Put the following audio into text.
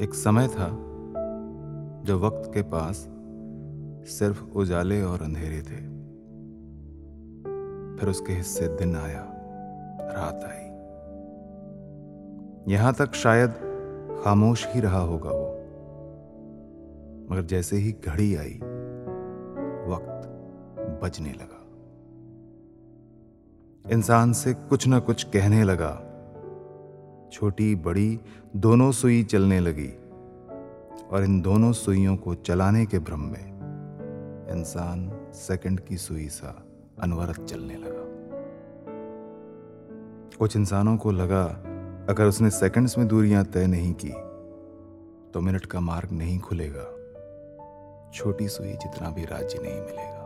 एक समय था जब वक्त के पास सिर्फ़ उजाले और अंधेरे थे। फिर उसके हिस्से दिन आया, रात आई। यहाँ तक शायद खामोश ही रहा होगा वो। मगर जैसे ही घड़ी आई, वक्त बजने लगा। इंसान से कुछ ना कुछ कहने लगा छोटी, बड़ी दोनों सुई चलने लगी और इन दोनों सुइयों को चलाने के भ्रम में इंसान सेकंड की सुई सा अनवरत चलने लगा। कुछ इंसानों को लगा, अगर उसने सेकंड्स में दूरियाँ तय नहीं की तो मिनट का मार्ग नहीं खुलेगा। छोटी सुई जितना भी राज्य नहीं मिलेगा।